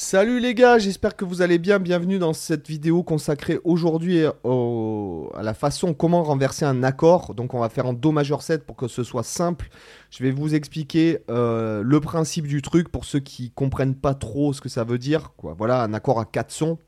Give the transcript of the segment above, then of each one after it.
Salut les gars, j'espère que vous allez bien. Bienvenue dans cette vidéo consacrée aujourd'hui au- à la façon comment renverser un accord. Donc on va faire en Do majeur 7 pour que ce soit simple. Je vais vous expliquer euh, le principe du truc pour ceux qui comprennent pas trop ce que ça veut dire. Voilà, un accord à 4 sons.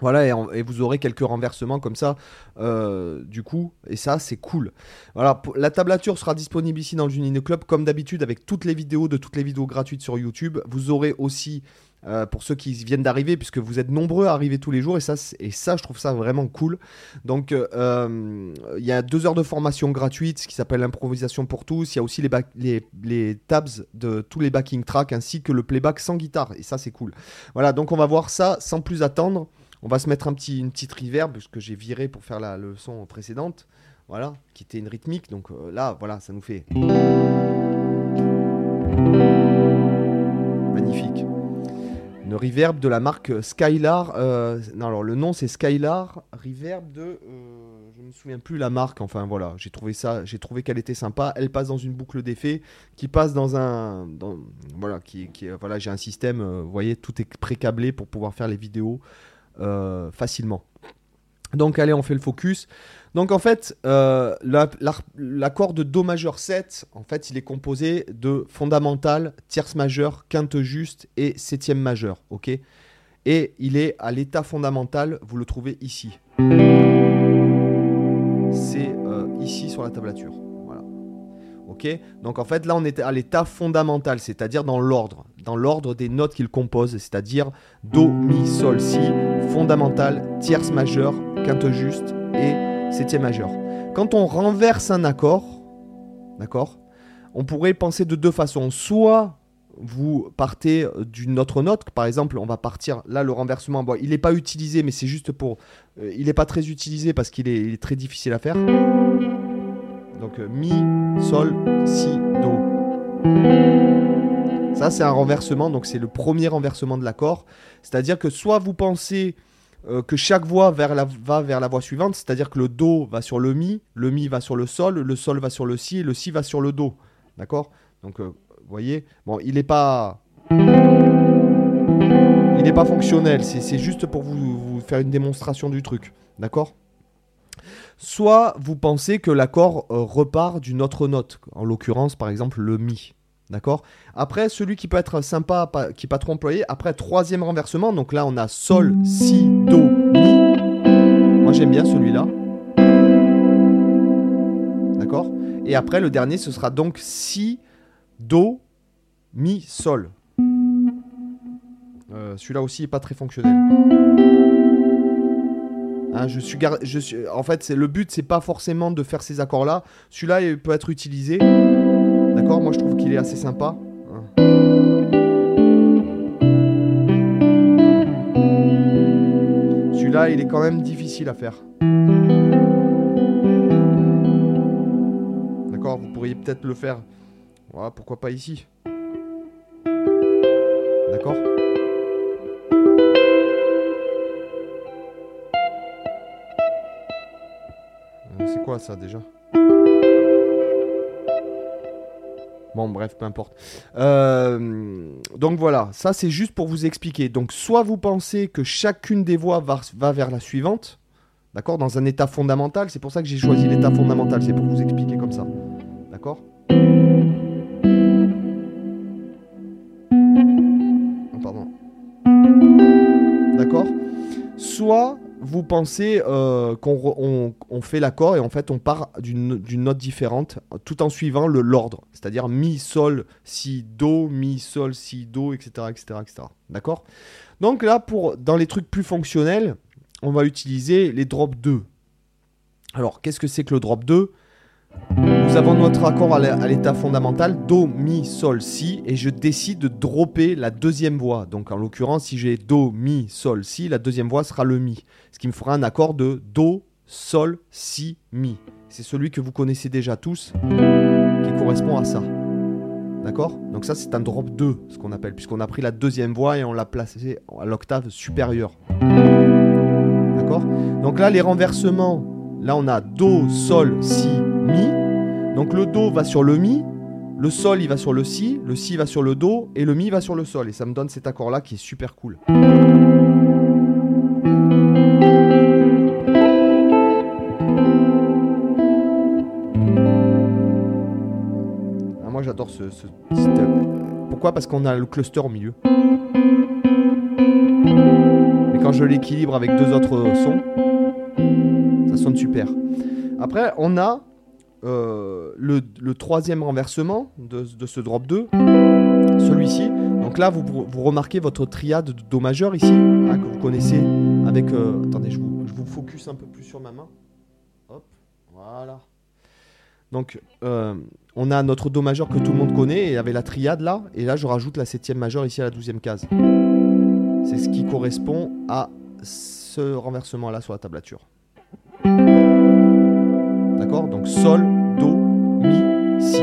Voilà, et, vous aurez quelques renversements comme ça, euh, du coup, et ça, c'est cool. Voilà, la tablature sera disponible ici dans le Junino Club, comme d'habitude, avec toutes les vidéos de toutes les vidéos gratuites sur YouTube. Vous aurez aussi, euh, pour ceux qui viennent d'arriver, puisque vous êtes nombreux à arriver tous les jours, et ça, et ça je trouve ça vraiment cool. Donc, euh, euh, il y a deux heures de formation gratuite, ce qui s'appelle l'improvisation pour tous. Il y a aussi les, tabs de tous les backing tracks, ainsi que le playback sans guitare, et ça, c'est cool. Voilà, donc on va voir ça sans plus attendre. On va se mettre un petit, une petite reverb, que j'ai viré pour faire la leçon précédente. Voilà, qui était une rythmique. Donc là, voilà, ça nous fait. Une reverb de la marque Skylar. euh, alors le nom c'est Skylar. Reverb de. euh, je me souviens plus la marque. Enfin voilà, j'ai trouvé ça. J'ai trouvé qu'elle était sympa. Elle passe dans une boucle d'effet qui passe dans un. voilà, qui, qui- voilà, j'ai un système. euh, vous voyez, tout est pré-câblé pour pouvoir faire les vidéos euh, facilement. Donc allez, on fait le focus. Donc en fait, euh, la- la- l'accord de Do majeur 7, en fait, il est composé de fondamental, tierce majeure, quinte juste et septième majeure, Et il est à l'état fondamental, vous le trouvez ici. C'est euh, ici sur la tablature, voilà. Donc en fait, là, on est à l'état fondamental, c'est-à-dire dans l'ordre, dans l'ordre des notes qu'il compose, c'est-à-dire Do, Mi, Sol, Si, fondamental, tierce majeure, quinte juste et septième majeur. Quand on renverse un accord, d'accord, on pourrait penser de deux façons. Soit vous partez d'une autre note, par exemple, on va partir là le renversement. Il n'est pas utilisé, mais c'est juste pour. euh, il n'est pas très utilisé parce qu'il est, il est très difficile à faire. Donc euh, mi, sol, si, do. Ça c'est un renversement, donc c'est le premier renversement de l'accord. C'est-à-dire que soit vous pensez euh, que chaque voix va vers la voix suivante, c'est-à-dire que le Do va sur le Mi, le Mi va sur le Sol, le Sol va sur le Si le Si va sur le Do. D'accord? Donc, euh, vous voyez, bon, il n'est pas. Il n'est pas fonctionnel, c'est juste pour vous, vous faire une démonstration du truc. D'accord? Soit vous pensez que l'accord euh, repart d'une autre note, en l'occurrence par exemple le Mi. D'accord? Après, celui qui peut être sympa, qui n'est pas trop employé, après troisième renversement, donc là on a Sol, Si, Do, Mi. Moi j'aime bien celui-là. D'accord? Et après le dernier ce sera donc Si, Do, Mi, Sol. Euh, celui-là aussi est pas très fonctionnel. Hein, je suis, gar- en fait, le but, c'est pas forcément de faire ces accords-là. Celui-là, il peut être utilisé. D'accord Moi, je trouve qu'il est assez sympa. Celui-là, il est quand même difficile à faire. D'accord Vous pourriez peut-être le faire. Pourquoi pas ici D'accord C'est quoi ça déjà? Bref, peu importe. Euh, donc voilà, ça c'est juste pour vous expliquer. Donc soit vous pensez que chacune des voix va, va vers la suivante, d'accord, dans un état fondamental. C'est pour ça que j'ai choisi l'état fondamental, c'est pour vous expliquer comme ça. Vous pensez euh, qu'on fait l'accord et en fait on part d'une note différente tout en suivant l'ordre, c'est-à-dire mi sol si do mi sol si do etc etc etc. D'accord? Donc là pour dans les trucs plus fonctionnels, on va utiliser les drop 2. Alors qu'est-ce que c'est que le drop 2 Nous avons notre accord à l'état fondamental do mi sol si et je décide de dropper la deuxième voix. Donc en l'occurrence si j'ai do mi sol si, la deuxième voix sera le mi ce qui me fera un accord de Do, Sol, Si, Mi. C'est celui que vous connaissez déjà tous, qui correspond à ça. D'accord? Donc ça c'est un drop 2, ce qu'on appelle, puisqu'on a pris la deuxième voix et on l'a placé à l'octave supérieure. D'accord? Donc là les renversements, là on a Do, Sol, Si, Mi. Donc le Do va sur le Mi, le sol il va sur le si, le si va sur le do et le mi va sur le sol et ça me donne cet accord là qui est super cool. Ce, Pourquoi? Parce qu'on a le cluster au milieu. Mais quand je l'équilibre avec deux autres sons, ça sonne super. Après, on a euh, le, troisième renversement de, ce drop 2, celui-ci. Donc là, vous, vous, remarquez votre triade de Do majeur ici, hein, que vous connaissez avec... Euh, attendez, je vous, je vous focus un peu plus sur ma main. Hop, voilà. Donc, euh, on a notre Do majeur que tout le monde connaît, et avec la triade là, et là je rajoute la septième majeure ici à la douzième case. C'est ce qui correspond à ce renversement là sur la tablature. D'accord? Donc Sol, Do, Mi, Si.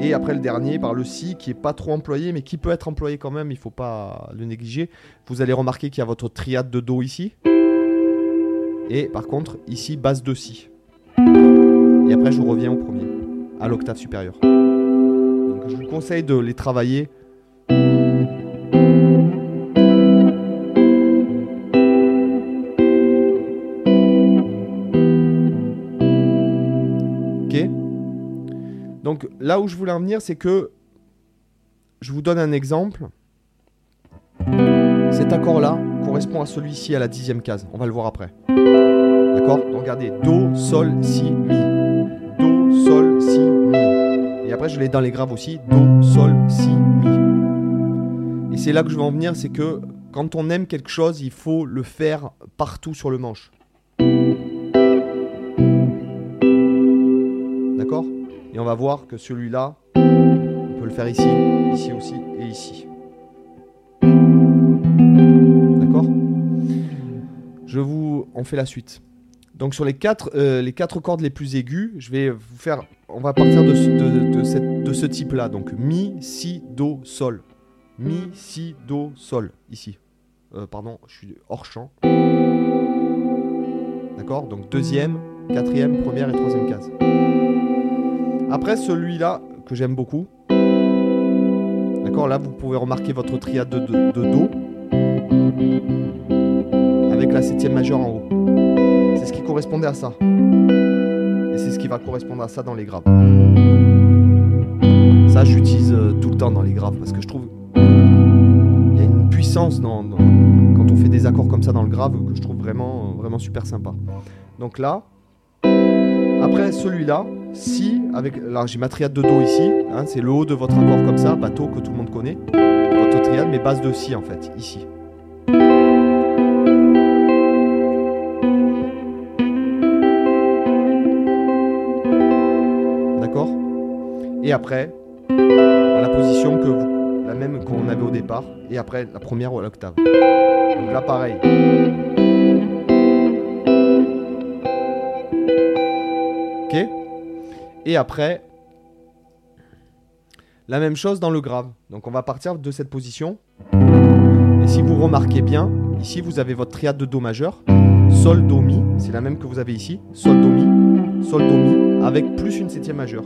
Et après le dernier par le Si qui est pas trop employé mais qui peut être employé quand même, il faut pas le négliger. Vous allez remarquer qu'il y a votre triade de Do ici. Et par contre ici basse de Si. Et après je reviens au premier, à l'octave supérieure. Donc je vous conseille de les travailler Donc là où je voulais en venir, c'est que je vous donne un exemple. Cet accord-là correspond à celui-ci à la dixième case. On va le voir après. D'accord? Donc regardez, Do, Sol, Si, Mi. Après, je l'ai dans les graves aussi. Do, Sol, Si, Mi. Et c'est là que je veux en venir, c'est que quand on aime quelque chose, il faut le faire partout sur le manche. Et on va voir que celui-là, on peut le faire ici, ici aussi et ici. D'accord? Je vous... On fait la suite. Donc sur les quatre, euh, les quatre cordes les plus aiguës, je vais vous faire... On va partir de ce, de, de ce type-là. Donc Mi, Si, Do, Sol. Mi, Si, Do, Sol. Ici. Euh, pardon, je suis hors champ. D'accord? Donc deuxième, quatrième, première et troisième case. Après celui-là, que j'aime beaucoup. D'accord, là vous pouvez remarquer votre triade de, Do. Avec la septième majeure en haut. Correspondait à ça. Et c'est ce qui va correspondre à ça dans les graves. Ça j'utilise euh, tout le temps dans les graves parce que je trouve il y a une puissance dans, quand on fait des accords comme ça dans le grave que je trouve vraiment, vraiment super sympa. Donc là, après celui-là, si, avec, là j'ai ma triade de Do ici, hein, c'est le haut de votre accord comme ça, bateau que tout le monde connaît, votre triade, mais base de Si en fait, ici. Et après, à la position que vous, la même qu'on avait au départ, et après la première ou l'octave. Donc là pareil. Ok et après, la même chose dans le grave. Donc on va partir de cette position. Et si vous remarquez bien, ici vous avez votre triade de Do majeur. Sol, Do, Mi. C'est la même que vous avez ici. Sol, Do, Mi. Sol, Do, Mi. Avec plus une septième majeure.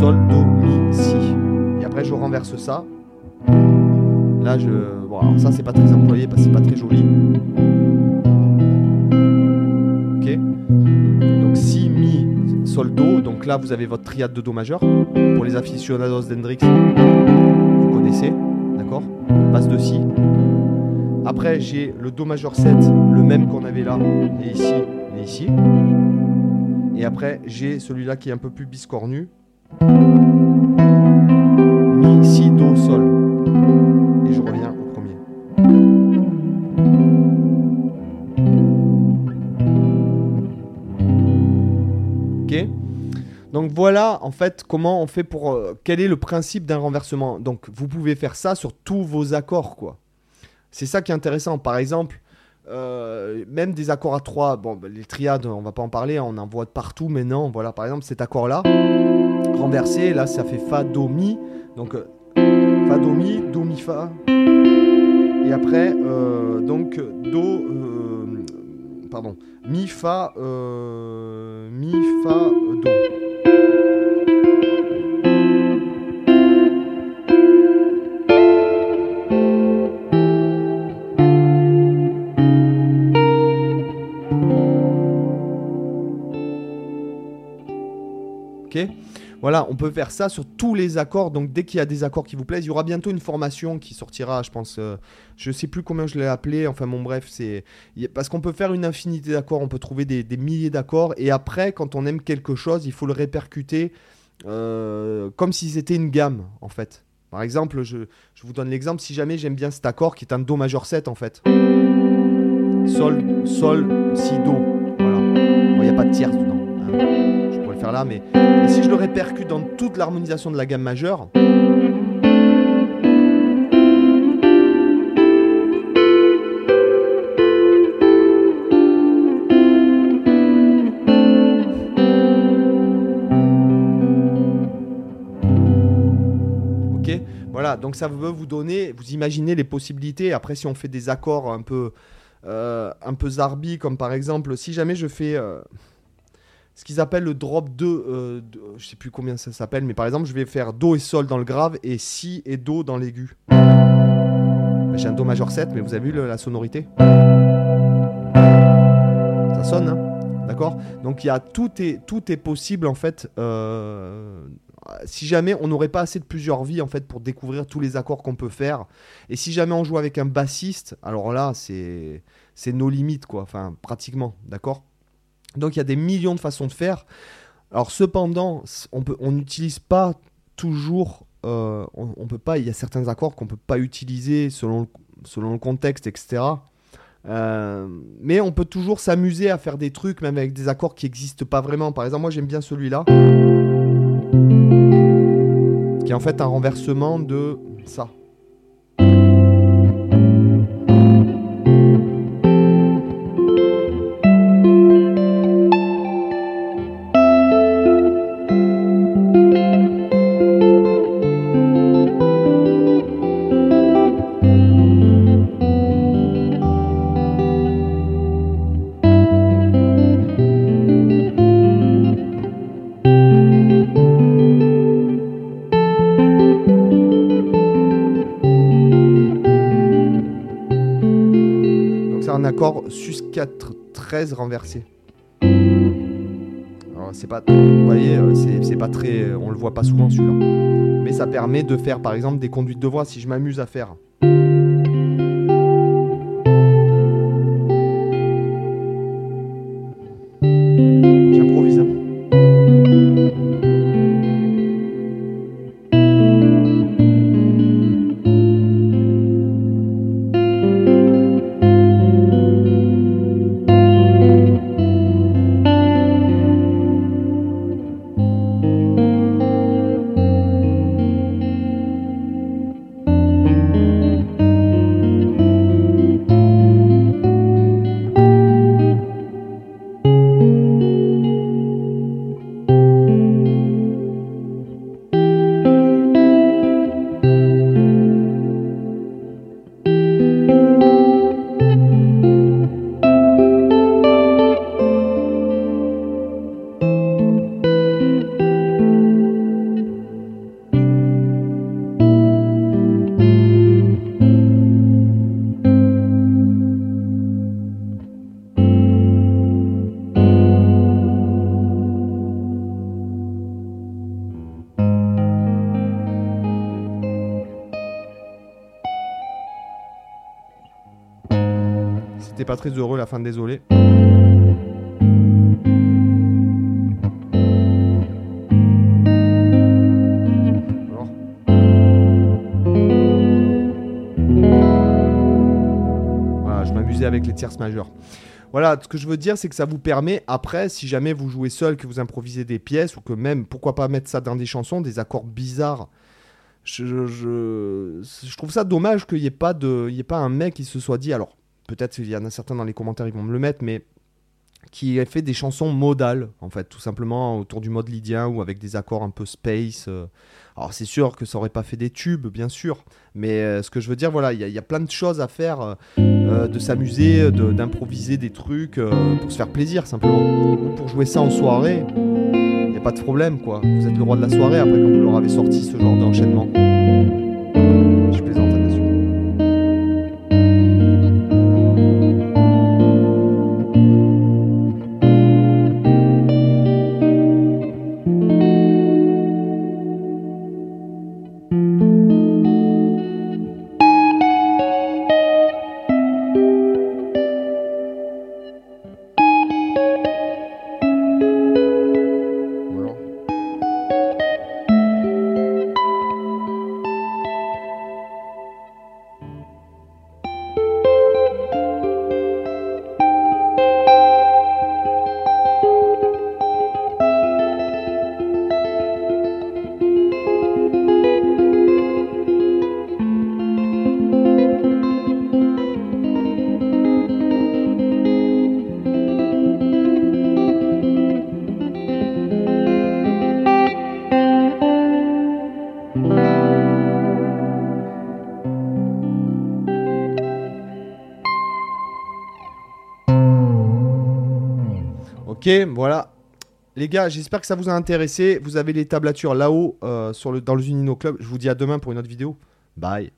Sol, Do, Mi, Si. Et après je renverse ça. Là je... Bon alors ça c'est pas très employé parce que c'est pas très joli. Sol, Do. Donc là, vous avez votre triade de Do majeur. Pour les aficionados d'Hendrix, vous connaissez. D'accord? Basse de Si. Après, j'ai le Do majeur 7, le même qu'on avait là, et ici, ici. Et après, j'ai celui-là qui est un peu plus biscornu. Mi, Si, Do, Sol. Et je reviens au premier. Donc voilà en fait comment on fait pour... Euh, quel est le principe d'un renversement. Donc vous pouvez faire ça sur tous vos accords quoi. C'est ça qui est intéressant. Par exemple, euh, même des accords à 3, bon bah, les triades on va pas en parler, on en voit de partout mais non, voilà par exemple cet accord là, renversé, là ça fait Fa, Do, Mi. Donc euh, Fa, Do, Mi, Do, Mi, Fa. Et après, donc Do, pardon, Mi, Fa, Mi, Fa, Do. Voilà, on peut faire ça sur tous les accords. Donc dès qu'il y a des accords qui vous plaisent, il y aura bientôt une formation qui sortira, je pense. euh, je sais plus combien je l'ai appelé. Enfin bon, bref, c'est parce qu'on peut faire une infinité d'accords. On peut trouver des, milliers d'accords. Et après, quand on aime quelque chose, il faut le répercuter euh, comme si c'était une gamme, en fait. Par exemple, je, vous donne l'exemple. Si jamais j'aime bien cet accord qui est un Do majeur 7, en fait. Sol, Sol, Si, Do. Voilà. Il n'y a pas de tierce dedans. Mais et si je le répercute dans toute l'harmonisation de la gamme majeure, ok Voilà, donc ça veut vous donner, vous imaginez les possibilités. Après, si on fait des accords un peu, euh, un peu zarbi, comme par exemple, si jamais je fais euh, ce qu'ils appellent le drop 2, euh, de- je sais plus combien ça s'appelle, mais par exemple, je vais faire Do et Sol dans le grave et Si et Do dans l'aigu. Ben, J'ai un Do majeur 7, mais vous avez vu la sonorité? Ça sonne, hein? D'accord? Donc il y a tout est, tout est possible en fait. euh, si jamais on n'aurait pas assez de plusieurs vies en fait pour découvrir tous les accords qu'on peut faire, et si jamais on joue avec un bassiste, alors là c'est c'est nos limites quoi, enfin pratiquement, d'accord? Donc il y a des millions de façons de faire. Alors cependant, on n'utilise pas toujours, euh, on, peut il y a certains accords qu'on peut pas utiliser selon le, selon le contexte, etc. Euh, mais on peut toujours s'amuser à faire des trucs, même avec des accords qui n'existent pas vraiment. Par exemple, moi j'aime bien celui-là, qui est en fait un renversement de ça. Accord sus 4 13 renversé. C'est pas, vous voyez, euh, c'est c'est pas très, euh, on le voit pas souvent celui-là. Mais ça permet de faire par exemple des conduites de voix si je m'amuse à faire. C'était pas très heureux la fin, désolé. Voilà, je m'amusais avec les tierces majeures. Voilà, ce que je veux dire, c'est que ça vous permet, après, si jamais vous jouez seul, que vous improvisez des pièces, ou que même, pourquoi pas mettre ça dans des chansons, des accords bizarres. Je, je, trouve ça dommage qu'il n'y ait, pas de- il ait pas un mec qui se soit dit, alors peut-être qu'il y en a certains dans les commentaires, ils vont me le mettre, mais qui ait fait des chansons modales, en fait, tout simplement autour du mode lydien ou avec des accords un peu space. euh. Alors c'est sûr que ça aurait pas fait des tubes, bien sûr, mais euh, ce que je veux dire, voilà, il y, a- a plein de choses à faire, euh, de s'amuser, d'improviser des trucs pour se faire plaisir simplement, ou pour jouer ça en soirée. Il n'y a pas de problème, quoi. Vous êtes le roi de la soirée après quand vous leur avez sorti ce genre d'enchaînement. Ok, voilà. Les gars, j'espère que ça vous a intéressé. Vous avez les tablatures là-haut euh, dans le Zunino Club. Je vous dis à demain pour une autre vidéo. Bye.